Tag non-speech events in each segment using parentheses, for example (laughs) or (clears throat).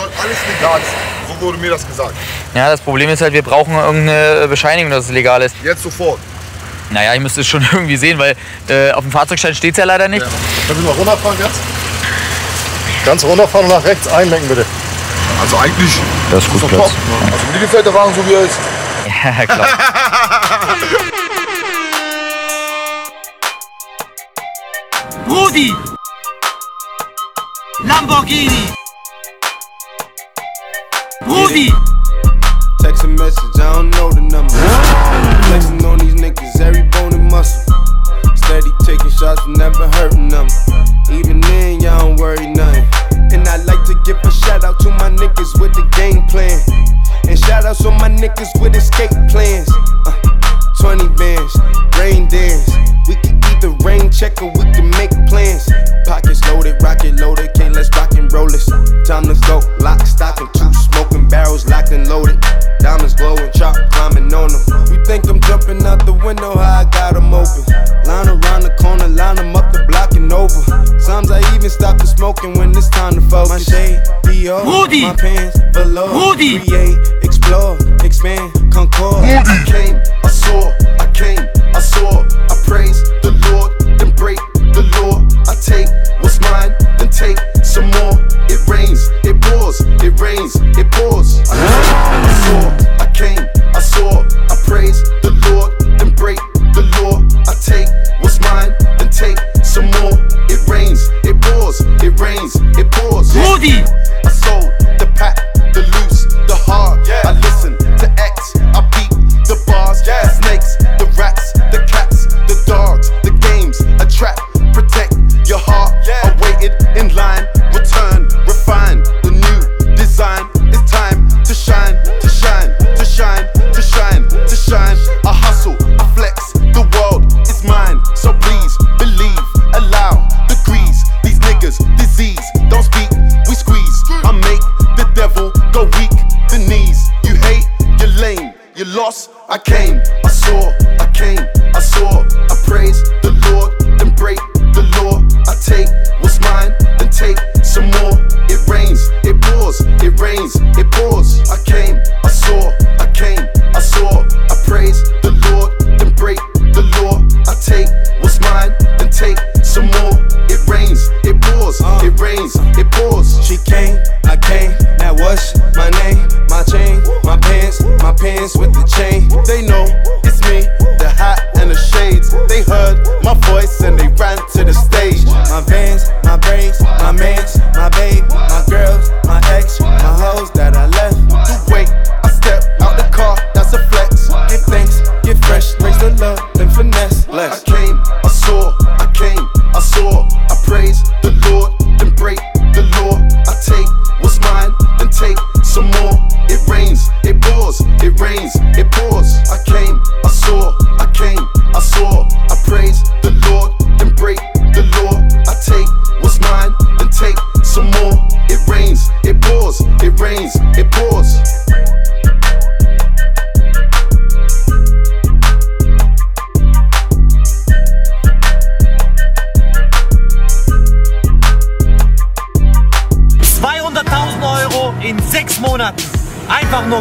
soll alles legal sein. So wurde mir das gesagt. Ja, das Problem ist halt, wir brauchen irgendeine Bescheinigung, dass es legal ist. Jetzt sofort. Naja, ich müsste es schon (laughs) irgendwie sehen, weil äh, auf dem Fahrzeugschein steht es ja leider nicht. Ja. Können wir mal runterfahren jetzt? Ganz runterfahren und nach rechts einlenken, bitte. Also eigentlich. Das ist gut Platz. Top. Ne? Also mir gefällt der Wagen so, wie er ist. (laughs) Ja, klar. Brudi! Lamborghini! Ruby. Text a message, I don't know the number. Flexing on these niggas, every bone and muscle. Steady taking shots, never hurting them. Even then, y'all don't worry nothing. And I like to give a shout out to my niggas with the game plan. And shout outs on my niggas with escape plans. Uh, 20 bands, rain dance. We can the rain checker, we can make plans. Pockets loaded, rocket loaded, can't let's rock and roll this. Time to go, lock, stock, and two smoking barrels locked and loaded. Diamonds glowing, chop climbing on them. We think I'm jumping out the window, how I got them open. Line around the corner, line them up the block and over. Sometimes I even stop the smoking when it's time to focus. My shade, D.O. Moody. My pants below. Moody. Create, explore, expand, concord. Came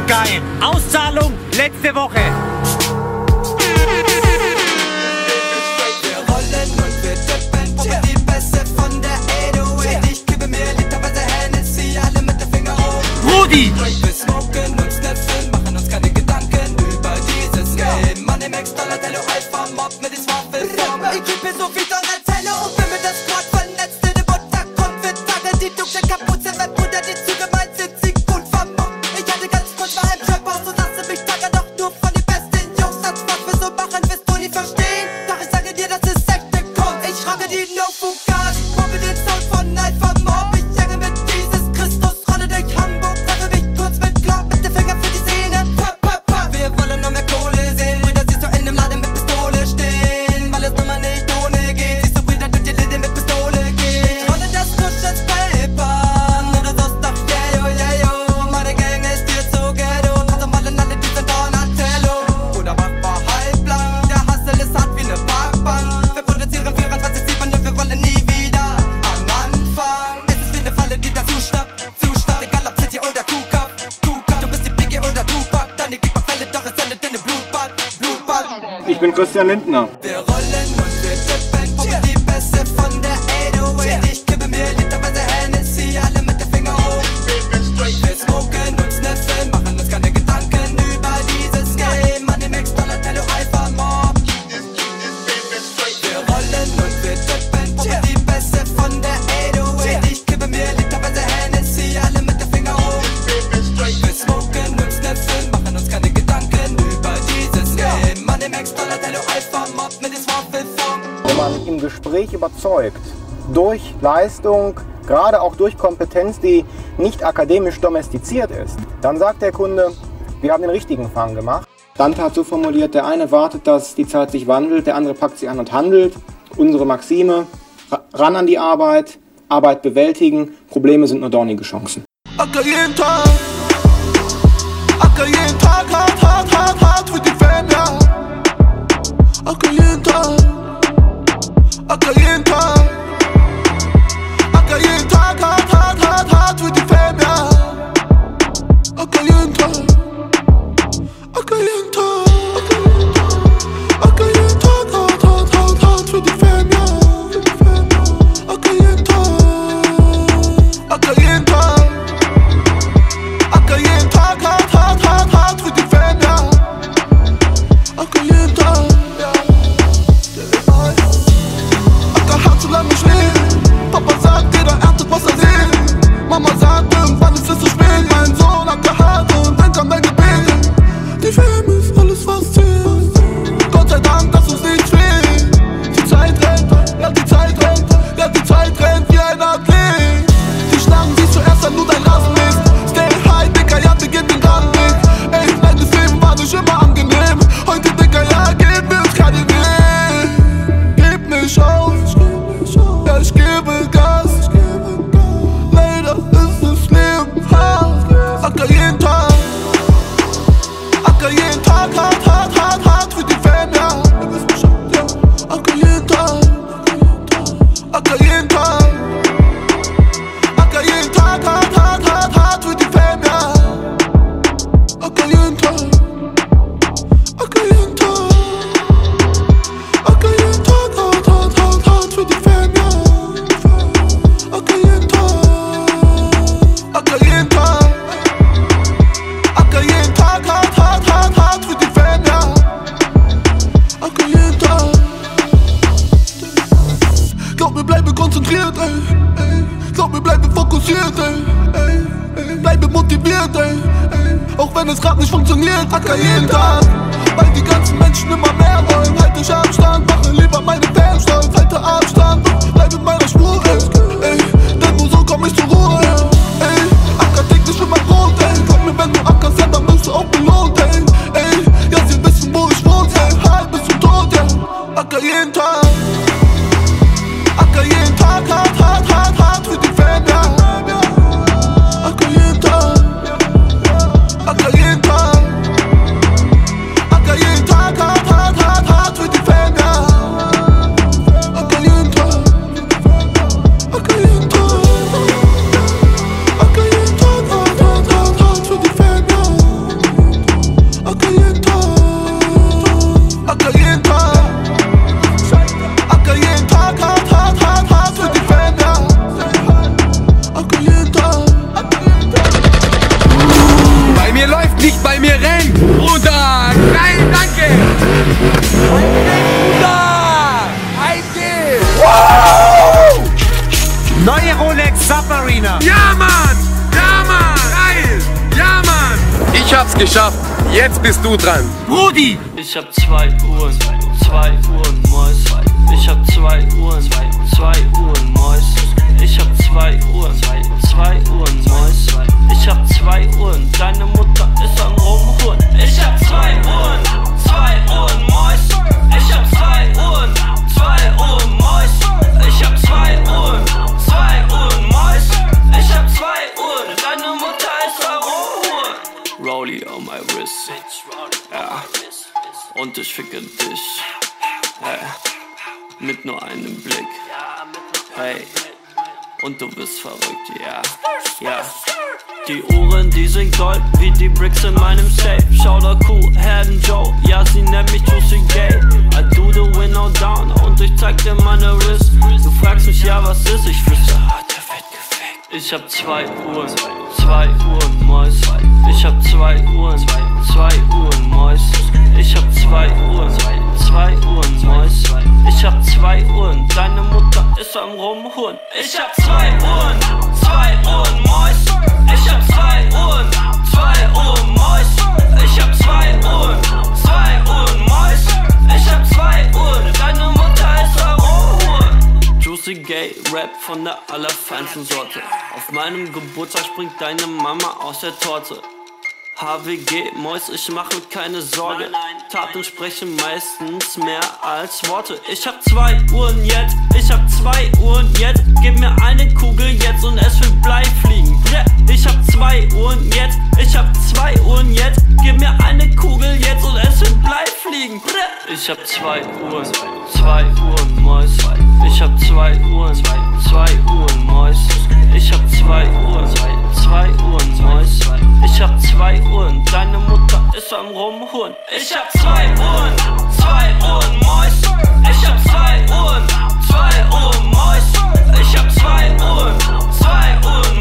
geil. Aus Christian Lindner. erzeugt durch Leistung, gerade auch durch Kompetenz, die nicht akademisch domestiziert ist, dann sagt der Kunde, wir haben den richtigen Fang gemacht. Dante hat so formuliert, der eine wartet, dass die Zeit sich wandelt, der andere packt sie an und handelt. Unsere Maxime, ran an die Arbeit, Arbeit bewältigen, Probleme sind nur dornige Chancen. Acker jeden Tag, Acker jeden Tag, hart, hart, hart, hart für die Fan, ja. Akıllı tak tak tak tak tak Für die Fan, ja Akıllı tak Jetzt bist du dran. Rudi! Ich hab zwei Uhren, zwei Uhren Mäus. Ich hab zwei Uhren, zwei Uhren Mäus. Ich hab zwei Uhren, zwei Uhren Mäus. Ich hab zwei Uhren, deine Mutter ist am Rumhuren. Ich hab zwei Uhren, zwei Uhren Mäus. Ich hab zwei Uhren, zwei Uhren Mäus. Rollie on my wrist. Ja. Und ich ficke dich. Hey. Mit nur einem Blick. Hey. Und du bist verrückt, ja. Ja. Die Uhren, die sind Gold, wie die Bricks in meinem Safe. Schauder Kuh, Herden Joe, ja, sie nennt mich Juicy Gay. I do the win window down und ich zeig dir meine Wrist. Du fragst mich ja, was ist, ich flüster, ah, heute wird gefickt. Ich hab zwei Uhren zwei Uhren, Mäus. Ich hab zwei Uhren, zwei Uhren, Mäus. Ich hab zwei Uhren, zwei Uhren, Mäus. Ich hab zwei Uhren, deine Mutter ist am Rumhuren. Ich hab zwei Uhren, zwei Uhren, Mäus. Ich hab zwei Uhren, zwei Uhren, Mäus. Ich hab zwei Uhren, Rumhuren. Juicy Gay Rap von der allerfeinsten Sorte. Auf meinem Geburtstag springt deine Mama aus der Torte. HWG, Mäus, ich mach mir keine Sorge. Taten sprechen meistens mehr als Worte. Ich hab zwei Uhren jetzt, ich hab zwei Uhren jetzt. Gib mir eine Kugel jetzt und es wird Blei fliegen. Yeah. Ich hab zwei Uhren jetzt, ich hab zwei Uhren jetzt. Gib mir eine Kugel jetzt und es fliegen. Ich hab zwei Uhren, zwei Uhren, Mäus. Ich hab zwei Uhren, zwei Uhren, Mäus. Ich hab zwei Uhren, zwei Uhren, Mäus. Ich hab zwei Uhren, deine Mutter ist am Rumhuren. Ich hab zwei Uhren, zwei Uhren, Mäus. Ich hab zwei Uhren, zwei Uhren, Mäus. Ich hab zwei Uhren, zwei Uhren,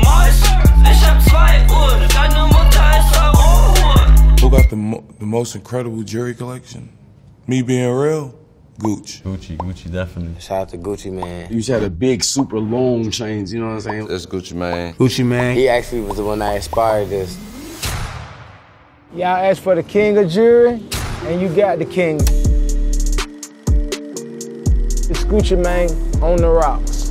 got the, mo- the most incredible jewelry collection? Me being real? Gooch. Gucci, Gucci, definitely. Shout out to Gucci man. You used to have big, super long chains. You know what I'm saying? That's Gucci man. Gucci man. He actually was the one that inspired this. Y'all asked for the king of jury, and you got the king. It's Gucci Mane on the rocks.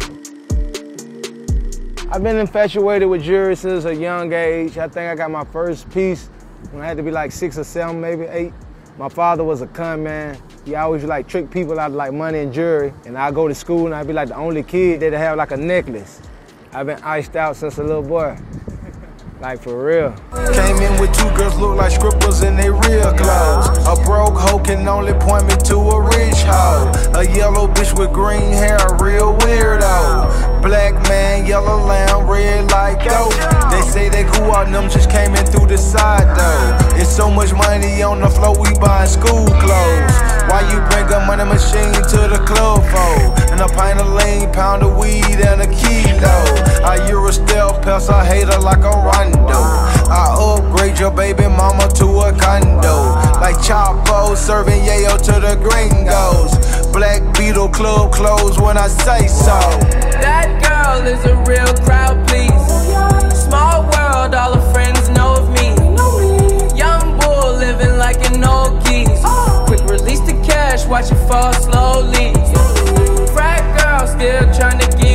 I've been infatuated with jury since a young age. I think I got my first piece when I had to be like six or seven, maybe eight. My father was a con man. He always like trick people out of like money and jewelry. And I go to school and I'd be like the only kid that have like a necklace. I've been iced out since a little boy. Like for real. Came in with two girls look like strippers in they real clothes. A broke hoe can only point me to a rich hoe. A yellow bitch with green hair, a real weirdo. Black man, yellow lamb, red like dope. They say they cool out, them just came in through the side though. It's so much money on the floor, we buying school clothes. Why you bring a money machine to the club for? And a pint of lean, pound of weed, and a kilo. I Euro still pest a hater like a rondo. I upgrade your baby mama to a condo. Like Chapo serving yayo to the gringos. Black Beetle Club closed when I say so. That girl is a real crowd, please. Small world, all her friends know watch it fall slowly. Frat girl still trying to get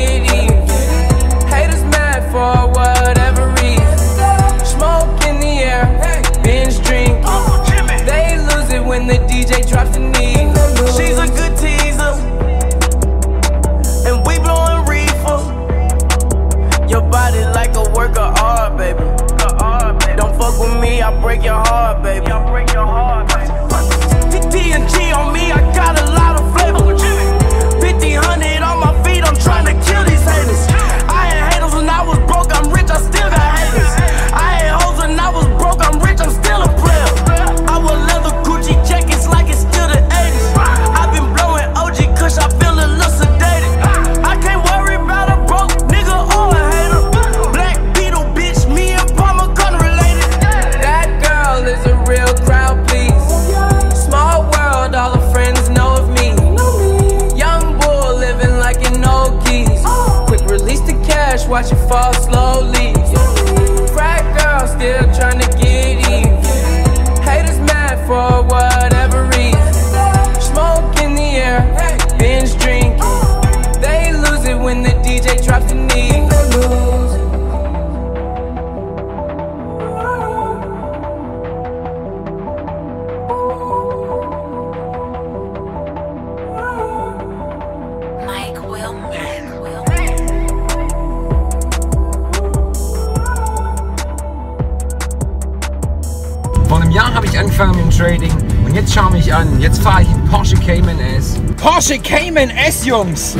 angefangen mit dem Trading und jetzt schau mich an. Jetzt fahre ich einen Porsche Cayman S. Porsche Cayman S, Jungs!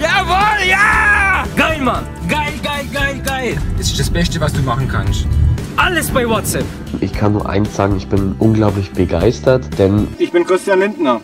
Jawohl, ja! Geil, Mann! Geil, geil, geil, geil! geil. Das ist das Beste, was du machen kannst. Alles bei WhatsApp. Ich kann nur eins sagen, ich bin unglaublich begeistert, denn Ich bin Christian Lindner.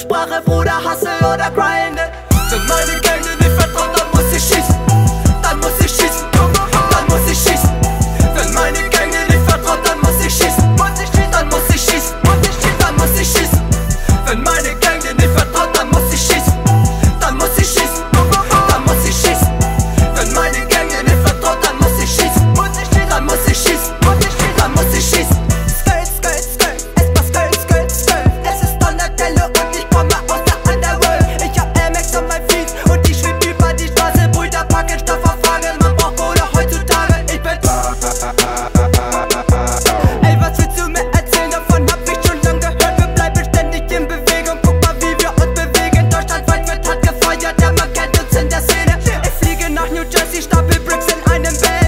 Fremdsprache, Bruder, Hassel oder Grinden. 30 Stapel Bricks in einem Bett.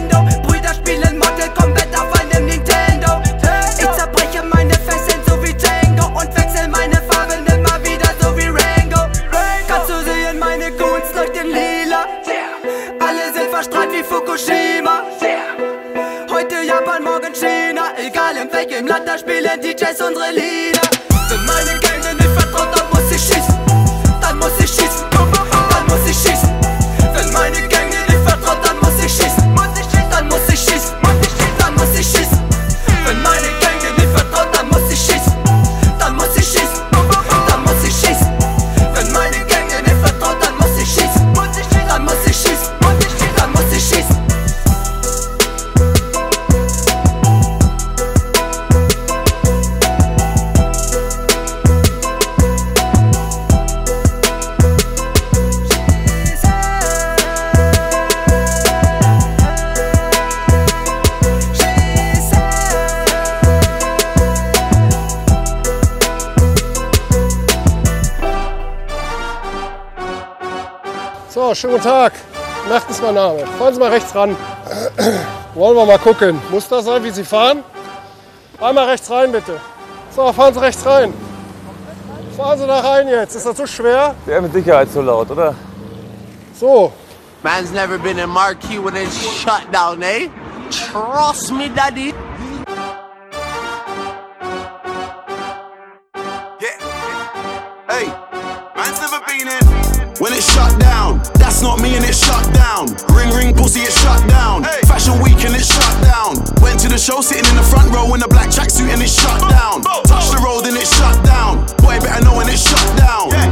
Schönen guten Tag. Nacht ist mein Name. Fahren Sie mal rechts ran. (clears throat) Wollen wir mal gucken. Muss das sein, wie Sie fahren? Einmal rechts rein, bitte. So, fahren Sie rechts rein. Fahren Sie da rein jetzt. Ist das so schwer? Wäre mit Sicherheit so laut, oder? So. Man's never been in Marquee when it's shut down, eh? Trust me, daddy. Not me and it's shut down. Ring ring pussy, it's shut down. Fashion week and it's shut down. Went to the show sitting in the front row in a black tracksuit and it's shut down. Touch the road and it's shut down. Boy, better know when it's shut down. Yeah,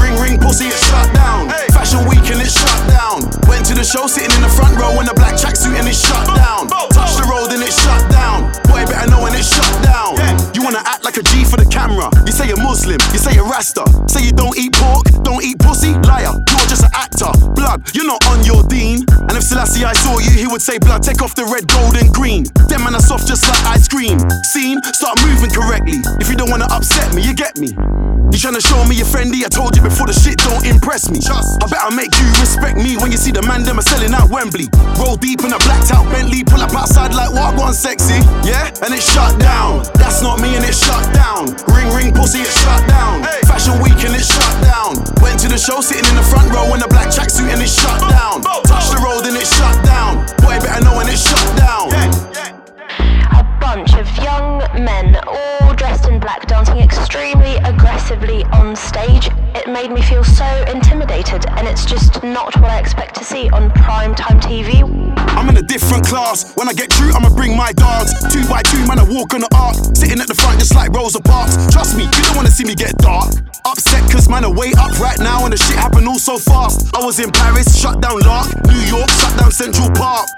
Ring ring pussy, it's shut down. Fashion week and it's shut down. Went to the show sitting in the front row in a black tracksuit and it's shut down. Touch the road and it's shut down. Boy, better know when it's shut down. You wanna act like a G for the camera. You say you're Muslim, you say you're Rasta. Say you don't eat pork, don't eat pussy, liar. You're just an actor. Blood, you're not I saw you, he would say, Blood, take off the red, gold, and green. Them man are soft just like ice cream. scene, start moving correctly. If you don't wanna upset me, you get me. You tryna show me you're friendly? I told you before the shit don't impress me. I better make you respect me when you see the man them are selling out Wembley. Roll deep in a blacked out Bentley, pull up outside like what one sexy, yeah? And it's shut down. That's not me and it's shut down. Ring ring pussy, it's shut down. Fashion week and it's shut down. Went to the show sitting in the front row in a black tracksuit and it's shut down. Touch the road and it's shut down. Boy better know when it's shut down. A bunch of young men, all dressed in black, dancing extremely aggressively stage. It made me feel so intimidated, and it's just not what I expect to see on primetime TV. I'm in a different class. When I get through, I'ma bring my dogs. Two by two, man, I walk on the arc. Sitting at the front just like Rosa Parks. Trust me, you don't wanna see me get dark. Upset cause man, are way up right now and the shit happened all so fast. I was in Paris, shut down Lark. New York, shut down Central Park.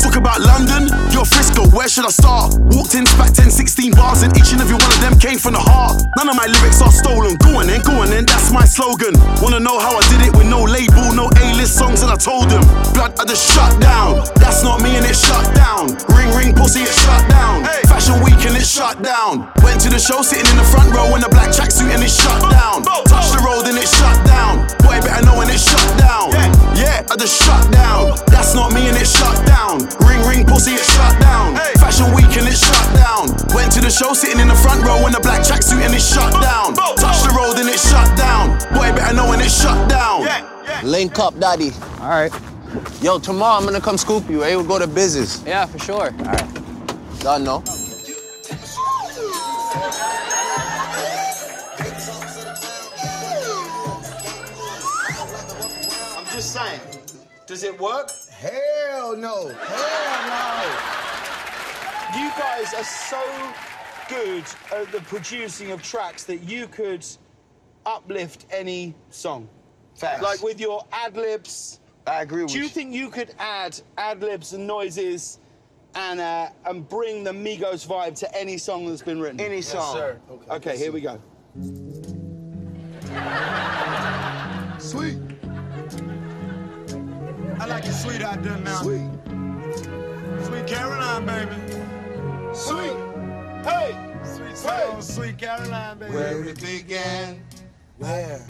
Talk about London, you're Frisco, where should I start? Walked in, spat 10, 16 bars, and each and every one of them came from the heart. None of my lyrics are stolen. Go on then, go on then, that's my slogan. Wanna know how I did it with no label, no A-list songs, and I told them, blood, I just shut down. That's not me and it's shut down. Ring, ring, pussy, it's shut down. Fashion week and it's shut down. Went to the show sitting in the front row in a black tracksuit and it's shut down. Touch the road and it's shut down. Boy, better know when it's shut down. Yeah, I just shut down. That's not me and it's shut down. Ring, ring, pussy, it shut down. Fashion week and it shut down. Went to the show sitting in the front row in a black tracksuit and it shut down. Touch the road and it's shut down. Boy, better know when it's shut down. Link up, daddy. All right. Yo, tomorrow I'm gonna come scoop you. Eh? We'll go to business. Yeah, for sure. All right. Done, no? I'm just saying, does it work? Hell no. Hell no. You guys are so good at the producing of tracks that you could uplift any song. Facts. Like with your ad libs. I agree with Do you you. think you could add ad libs and noises and uh, and bring the Migos vibe to any song that's been written? Any Yes, song. sir. Okay, here we go. Sweet. I like it sweet out there now. Sweet. Sweet Caroline, baby. Sweet. Hey. Sweet soul, sweet Caroline, baby. Where it began, where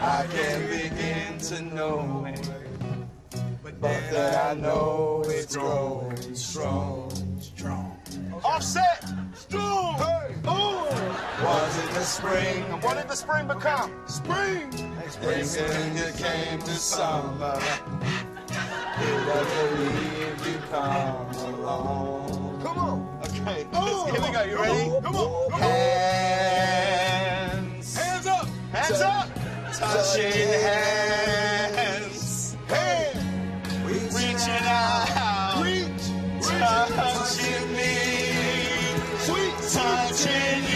I can't begin to know it. But that I know it's growing strong, strong. Offset. Strong. Hey. Was it the spring? And what did the spring become? Spring. Spring then it came to summer. (laughs) Did I believe you come along? Come on. Oh. Here we go. You ready? Come on. Come on. Hands. Hands up. Hands up. Touching hands. Hands. Reaching out. Reach. Touching me. Sweet. Touching you.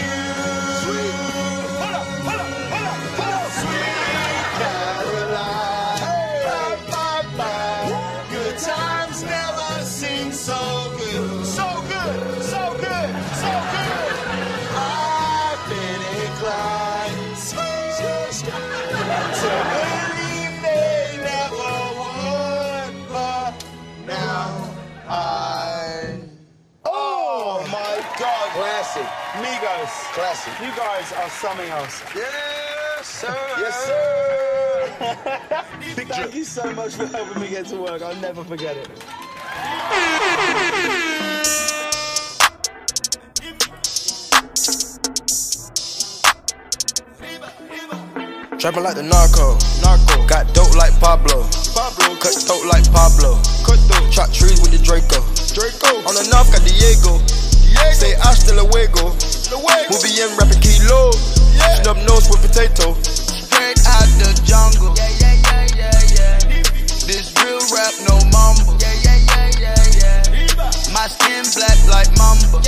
Classic. You guys are something else. Yes, sir. Yes, sir. Thank you so much for helping me get to work. I'll never forget it. Trapping like the narco. Narco. Got dope like Pablo. Pablo. Cut throat like Pablo. Cut throat. Chop trees with the Draco. Draco. On the north got Diego. Diego. Say hasta luego. Luego. Muy bien rapping kilo. Yeah. Snub nose with potato. Straight out the jungle. Yeah, yeah, yeah, yeah, yeah. This real rap, no mumble. Yeah, yeah, yeah, yeah, yeah. My skin black like mamba.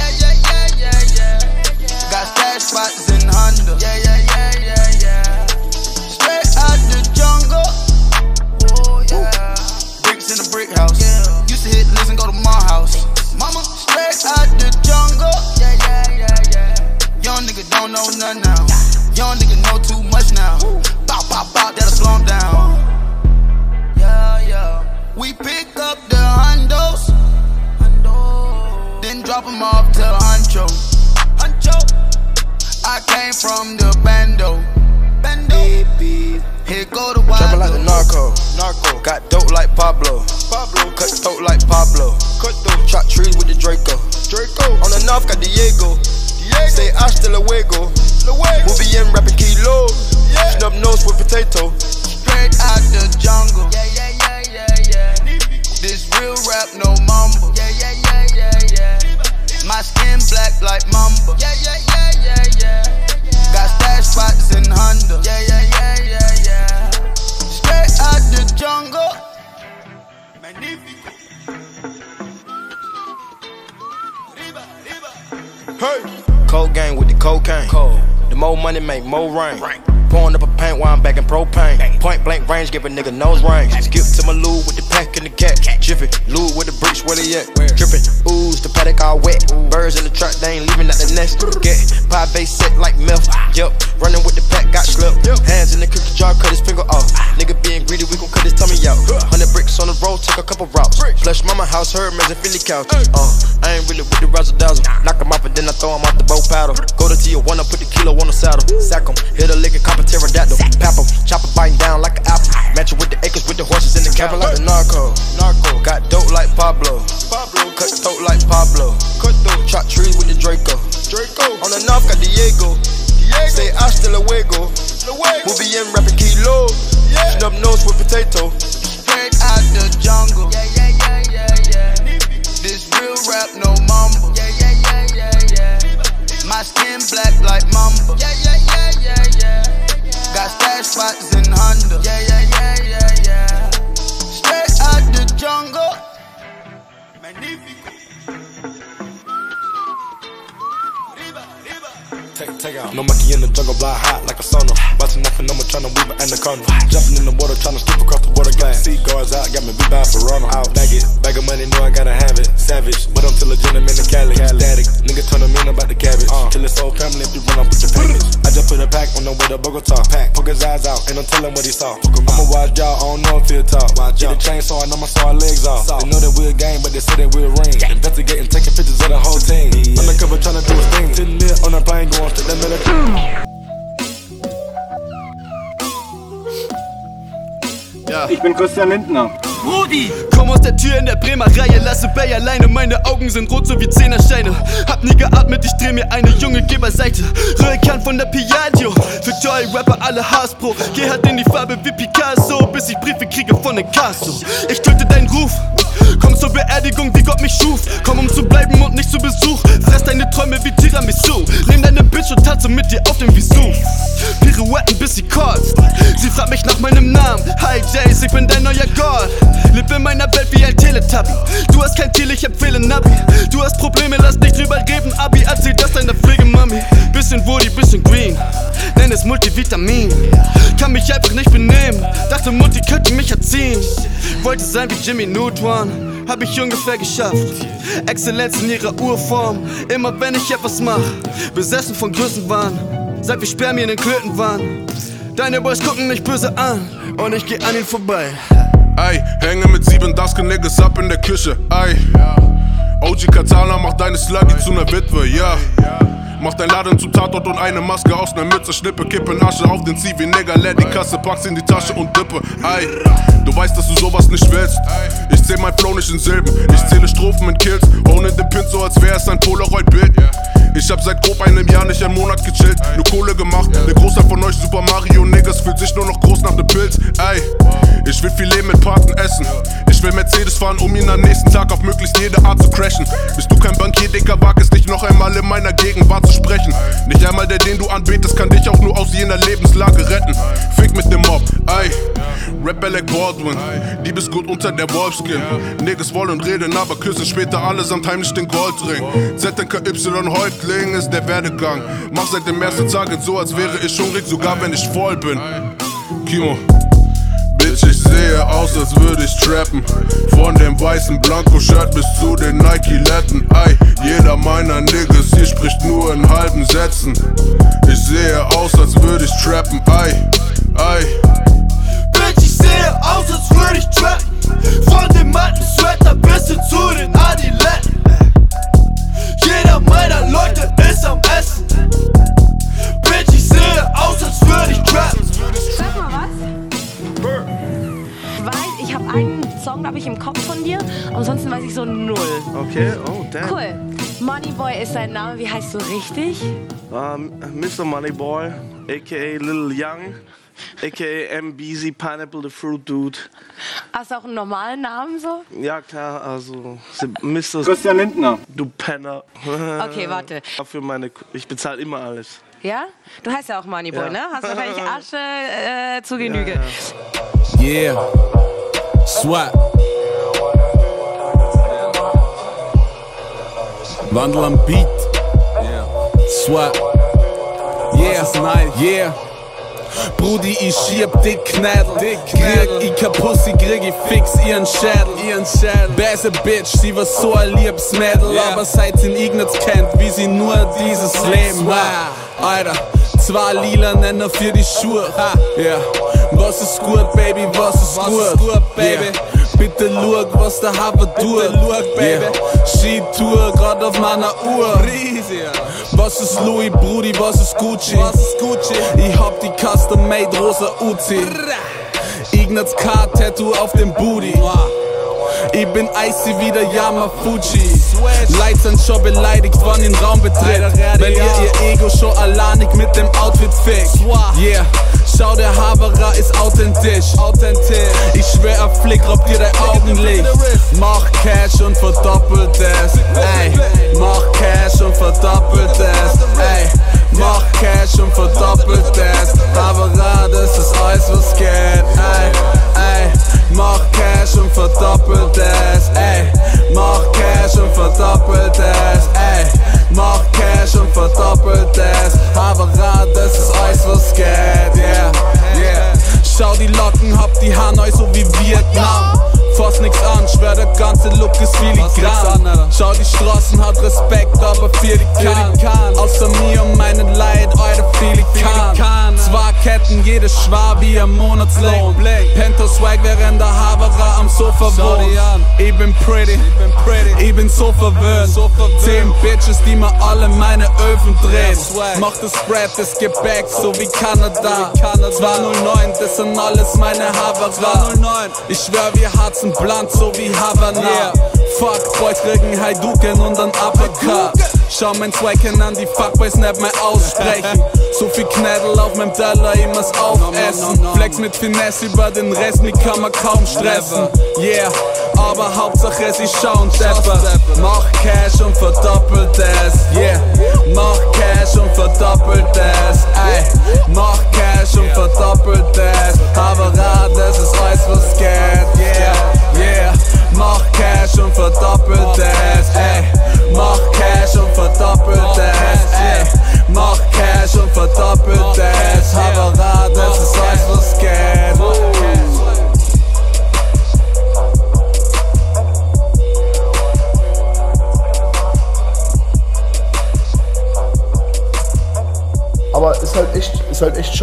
Hey. Cold gang with the cocaine. Cold. The more money make more rain. Pouring up a paint while I'm back in propane. Point blank range, give a nigga nose range. Skip to my loo with the pack and the cat. Jiffy, loo with the bricks, where they at? Drippin', ooze, the paddock all wet. Birds in the truck, they ain't leaving out the nest. Get pie base set like milk. Yup, running with the pack, got slipped. Hands in the cookie jar, cut his finger off. Nigga being greedy, we gon' cut his tummy out. Hundred bricks on the road, took a couple routes. Flush mama house, her as a Philly couch. Uh, I ain't really with the razzle dazzle. Knock him off and then I throw him off the bow paddle. Go to Tijuana, put the kilo on the saddle. Sack him, hit a lick and cop a pterodactyl. Pap him, chop a biting down like an apple. Match it with the acres with the horses in the cabin like the narco. Narco. Got dope like Pablo. Pablo. Cut throat like Pablo. Cut throat. Chop trees with the Draco. Draco. On the north got Diego. Diego. Say hasta luego. Luego. Movie in rapping kilo. Yeah. Snub nose with potato. Straight out the jungle. Yeah, yeah, yeah, yeah, yeah. This real rap, no mumble. Yeah, yeah, yeah, yeah, yeah. My skin black like mamba. Yeah, yeah, yeah, yeah, yeah. Got stash spots in Honda. Yeah, yeah, yeah, yeah, yeah. Straight out the jungle. Magnifico. Take, take out. No monkey in the jungle, fly hot like a sauna. Busting off and I'm trying to weave an anaconda. Jumping in the water, trying to skip across the water glass. Guards out, got me beat by Ferrano. Out, bag it, bag of money, know I gotta have it. Savage, but I'm still a gentleman in Cali. Static, nigga turn them in about the cabbage. Uh, till it's whole family if you run up with your package. I just put a pack on the way to Bogota. Pack, poke his eyes out, and I'm telling what he saw. I'ma watch y'all, I don't know if he'll talk. Watch Get a chainsaw and I'ma saw our legs off. They know that we're a gang, but they say that we're a ring. Investigating, taking pictures of the whole team. Undercover trying to do a thing. 10 mil on a plane going straight to military. Ich bin Christian Lindner. Rudi! Komm aus der Tür in der Bremer Reihe, lasse Bay alleine. Meine Augen sind rot, so wie Zehnersteine. Hab nie geatmet, ich dreh mir eine Junge, geh beiseite. Rückhand von der Piaggio. Für Joy Rapper alle Haarspro. Geh halt in die Farbe wie Picasso, bis ich Briefe kriege von den Casso. Ich töte deinen Ruf. Komm zur Beerdigung, wie Gott mich schuf. Komm, um zu bleiben und nicht zu Besuch. Fress deine Träume wie Tiramisu. Nimm deine Bitch und tanze mit dir auf dem Visu. Pirouetten, bis sie kotzt. Sie fragt mich nach meinem Namen. Hi Jace, ich bin dein neuer Gott. Leb in meiner Welt wie ein Teletubby. Du hast kein Ziel, ich empfehle Nabi. Du hast Probleme, lass nicht drüber reden. Abi, erzähl das deiner Pflegemami. Bisschen Woody, bisschen Green. Nenn es Multivitamin. Kann mich einfach nicht benehmen. Dachte, Mutti könnte mich erziehen. Wollte sein wie Jimmy Neutron. Hab ich ungefähr geschafft. Exzellenz in ihrer Urform. Immer wenn ich etwas mach. Besessen von Größenwahn. Seit wir Spermien in Klöten waren. Deine Boys gucken mich böse an. Und ich geh an ihn vorbei. Ey, hänge mit sieben Dasken Niggas ab in der Küche. Ey, OG Katana macht deine Sluggy zu ner Witwe, ja. Mach dein Laden zum Tatort und eine Maske aus ner Mütze. Schnippe, kippen Asche auf den CV, Nigger. Leer die Kasse, pack's in die Tasche und dippe. Ey, du weißt, dass du sowas nicht willst. Ich zähl mein Flow nicht in Silben. Ich zähle Strophen in Kills. Ohne den Pin, so als wär es ein Polaroid-Bild. Ich hab seit grob einem Jahr nicht einen Monat gechillt. Nur Kohle gemacht. Der Großteil von euch Super Mario Niggas fühlt sich nur noch groß nach dem Pilz. Ey, ich will Filet mit Paten essen. Ich will Mercedes fahren, um ihn am nächsten Tag auf möglichst jede Art zu crashen. Bist du kein Bankier, Dicker, wag es nicht noch einmal in meiner Gegenwart zu sprechen. Nicht einmal der, den du anbetest, kann dich auch nur aus jener Lebenslage retten. Fick mit dem Mob, ey. Rap Alec Baldwin, Liebesgut unter der Wolfskin. Niggas wollen reden, aber küssen später allesamt heimlich den Goldring. ZNKY Häuptling ist der Werdegang. Mach seit dem ersten Tag so, als wäre ich hungrig, sogar wenn ich voll bin. Kimo. Bitch, ich sehe aus, als würde ich trappen. Von dem weißen Blanko-Shirt bis zu den Nike-Letten. Ey, jeder meiner Niggas hier spricht nur in halben Sätzen. Ich sehe aus, als würde ich trappen. Ey, ey. Bitch, ich sehe aus, als würde ich trappen. Von dem alten Sweater bis hin zu den Adiletten. Jeder meiner Leute ist am Essen. Bitch, ich sehe aus, als würde ich trappen. Sag mal was. Song, glaube ich, im Kopf von dir. Ansonsten weiß ich so null. Okay, oh, damn. Cool. Moneyboy ist dein Name. Wie heißt du richtig? Um, Mr. Moneyboy, aka Little Young, aka M. Beezy Pineapple the Fruit Dude. Hast du auch einen normalen Namen so? Ja, klar, also Mr. Christian Lindner. Du Penner. (laughs) Okay, warte. Für meine, ich bezahle immer alles. Ja? Du heißt ja auch Moneyboy, Ja. ne? Hast wahrscheinlich (laughs) Asche äh, zu Genüge. Yeah. Swat. Wandel am Beat. Swat. Yeah, nice. Yeah. Brudi, ich schieb dick Knädel. Krieg ich kein Pussy, krieg ich fix ihren Schädel. Ihren Schädel. Beste Bitch, sie war so ein liebes Mädel. Aber seit sie Ignaz kennt, wie sie nur dieses Leben hat. Alter, zwei lila Nenner für die Schuhe. Ja. Was ist gut, Baby, was ist gut? Baby. Bitte schau, was der Haber tut. Baby. Skitour, grad auf meiner Uhr. Was ist Louis, Brudi, was ist Gucci? Was ist Gucci? Ich hab die Custom-Made rosa Uzi. Ignaz K-Tattoo auf dem Booty. Ich bin icy wie der Yamafuji. Leid sind schon beleidigt, wann den Raum betritt. Wenn ihr ihr Ego schon alleinig mit dem Outfit fickt. Yeah, schau, der Haberer ist authentisch. Authentisch. Ich schwör, er flick, raubt dir dein Augenlicht. Mach Cash und verdoppelt es. Ey, mach Cash und verdoppelt es. Ey, mach Cash und verdoppelt es. Haberer, das ist alles, was geht. Respekt, aber für die kann. Außer mir und meinen Leid, eure Filikan. Zwei Ketten, jede Schwab wie ein Monatslohn. Penthouse Swag, während der Haberer am Sofa wohnt. Ich bin pretty, ich bin so verwöhnt. Zehn Bitches, die mir alle meine Öfen drehen. Mach das Spread, das Gebäck, so wie Kanada. 209, das sind alles meine Haberer. Ich schwör, wir hatzen blunt, so wie Havana. Fuck, Boys kriegen Haiduken und ein Uppercut. Schau mein Swacken an, die Fuckboys nicht mehr aussprechen. So viel Knädel auf meinem Teller, ich muss aufessen. Flex mit Finesse über den Rest, mich kann man kaum stressen. Yeah, aber Hauptsache sie schauen Depper. Mach Cash und verdoppelt es. Yeah, mach Cash und verdoppelt es. Ey, mach Cash und verdoppelt es. Haberer, das ist alles, was geht.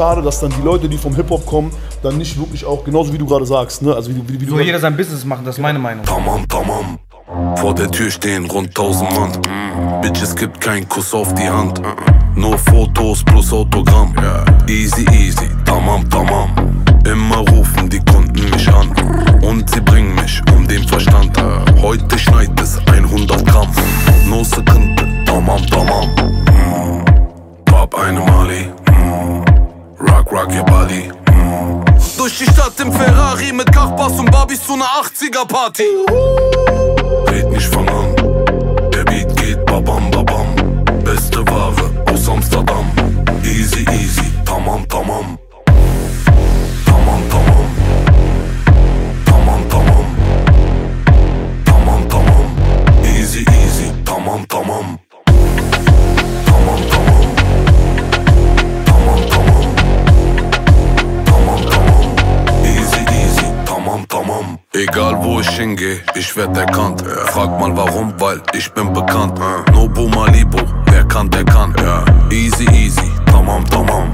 Schade, dass dann die Leute, die vom Hip-Hop kommen, dann nicht wirklich auch, genauso wie du gerade sagst, ne? Also wie, du- wie, wie du Soll jeder sein Business machen, das ist meine Meinung. Tamam, tamam. Vor der Tür stehen rund 1000 Mann. Bitch, es gibt keinen Kuss auf die Hand. Nur Fotos plus Autogramm. Easy, easy, tamam, tamam. Immer rufen die Kunden mich an. Und sie bringen mich um den Verstand. Heute schneit es 100 Gramm. No Sekunde, tamam, tamam. Mm. Pop eine Mali. Mm. Rock, rock your body. Durch die Stadt im Ferrari mit Kachbass und Barbies zu einer 80er Party. Red nicht fang an. Der Beat geht babam babam. Beste Ware aus Amsterdam. Easy easy, tamam. Tamam warum, weil ich bin bekannt. Nobu Malibu, wer kann, der kann. Easy easy, tamam tamam.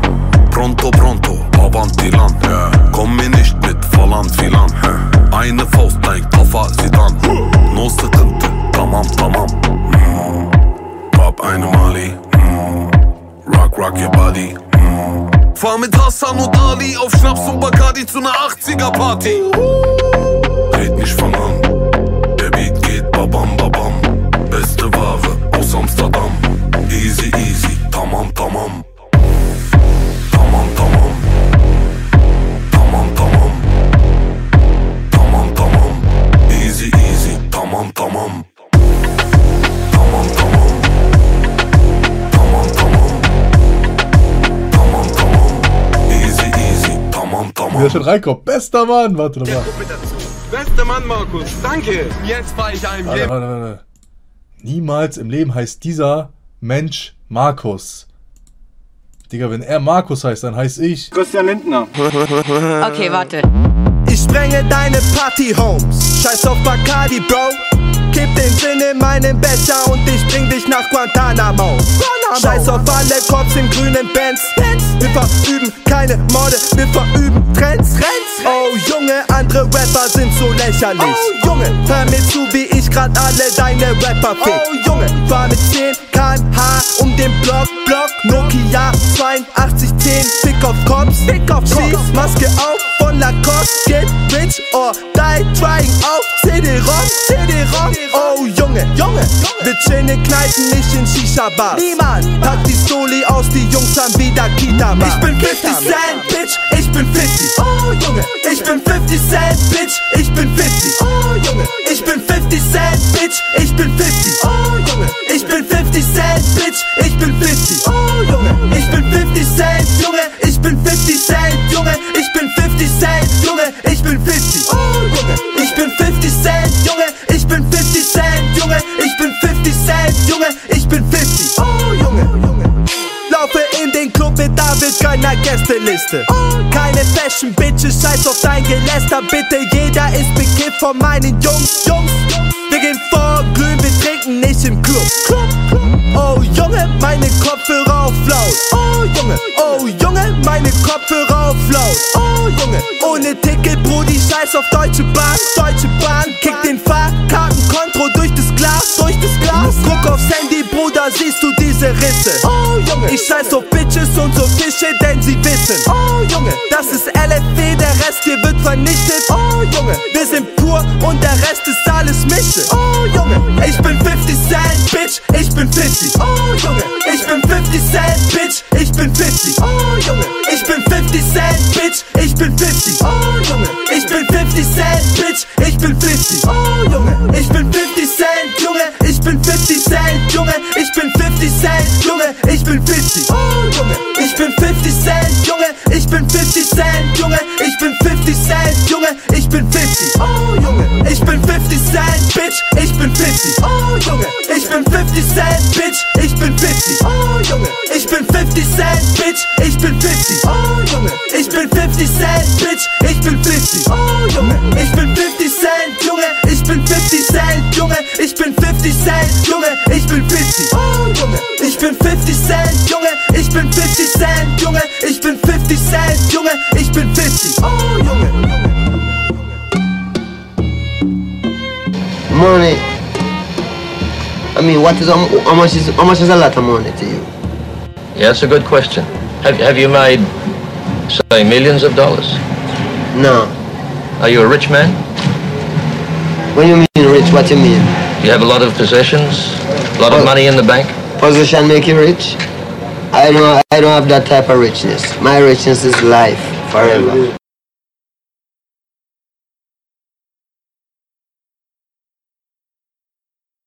Pronto pronto, avanti land. Komm mir nicht mit Volland Filan. Eine Faust, dein Koffer, sie dann. No Sekunde, tamam tamam. hab eine Mali. Mm. Rock, rock your body. Mm. Fahr mit Hassan und Ali auf Schnaps und Bacardi zu ner 80er Party. Red nicht von an. Babam babam. Beste Ware aus Amsterdam. Easy easy, tamam tamam. Tamam tamam. Tamam tamam. Tamam tamam. Easy easy, tamam tamam. Tamam tamam. Tamam tamam. Tamam tamam. Easy easy, tamam tamam. Wie der schon reinkommt. Bester Mann. Warte doch mal. Bester Mann, Markus. Danke. Jetzt fahr ich ein. Warte, warte, warte. Niemals im Leben heißt dieser Mensch Markus. Digga, wenn er Markus heißt, dann heißt ich. Christian Lindner. (laughs) Okay, warte. Ich sprenge deine Party Homes. Scheiß auf Bacardi, Bro. Kipp den Gin in meinen Becher und ich bring dich nach Guantanamo. Scheiß auf alle Cops in grünen Bands. Wir verüben keine Morde, wir verüben Trends. Oh Junge, andere Rapper sind so lächerlich. Oh Junge, hör mir zu, wie ich grad alle deine Rapper fick. Oh Junge, fahr mit 10 kmh um den Block, Block. Nokia 8210, Fick auf Cops, Fick auf Cops. Maske auf von Lacoste, get rich or die trying auf CD-ROM, CD-ROM. Oh Junge, Junge, wir chillen in Kneipen, nicht in Shisha-Bars. Niemand pack die Stoli aus, die Jungs haben wieder kita. Ich bin 50 Cent, Bitch, ich bin 50. Oh Junge, ich bin 50 Cent, Bitch, ich bin 50. Oh Junge, ich bin 50 Cent, Bitch, ich bin 50. Oh Junge, ich bin 50 Cent, Bitch, ich bin 50. Oh Junge, ich bin 50 Cent, Junge, Gästeliste. Keine Fashion Bitches, scheiß auf dein Geläster, bitte. Jeder ist bekifft von meinen Jungs, Jungs. Wir gehen vor, glühen, wir trinken nicht im Club. Oh Junge, meine Kopfhörer auf laut. Oh Junge, oh Junge, meine Kopfhörer auf laut. Oh Junge, ohne Ticket, Brudi, scheiß auf Deutsche Bahn. Deutsche Bahn, kick den Fahrkartenkonto durch das Glas, durch das Glas. Guck aufs Handy, Bruder, siehst du diese Risse. Oh Junge, ich scheiß auf Bitches und so Fische, denn sie wissen. Oh Junge, das ist LFW, der Rest hier wird vernichtet. Oh Junge, wir sind pur und der Rest ist alles Mische. Oh Junge, ich bin 50 Cent, Bitch, ich bin 50. Oh Junge, ich bin 50 Cent, Bitch, ich bin 50. Oh Junge, ich bin 50 Cent, Bitch, ich bin 50. Oh Junge, ich bin 50 Cent, Bitch, ich bin 50. Oh Junge, ich bin 50 Cent, Junge, ich bin 50 Cent, Junge, ich bin 50 Cent, Junge, ich bin 50. Oh Junge, ich bin 50 Cent, Junge, ich bin 50 Cent, Junge, ich bin 50 Cent, Junge, ich bin 50. Oh Junge, ich bin 50 Cent, Bitch, ich bin 50. Oh Junge, ich bin 50 Cent, Bitch, ich bin 50. Oh Junge, ich bin 50 Cent, Bitch, ich bin 50. Oh Junge, ich bin 50 Cent, Bitch, ich bin 50. Oh Junge, ich bin 50 Cent, Junge, ich bin 50 Cent, Junge, ich bin 50 Cent, Junge, ich bin 50. Oh Junge, ich bin 50 Cent, Junge, ich bin 50 Cent, Junge, ich bin 50 Cent, Junge, ich bin 50. Oh Junge. Money. I mean, what is how much is how much is a lot of money to you? Yeah, that's a good question. Have, have you made, say, millions of dollars? No. Are you a rich man? When you mean rich, what do you mean? You have a lot of possessions? A lot of money in the bank? Position make you rich? I don't I don't have that type of richness. My richness is life forever.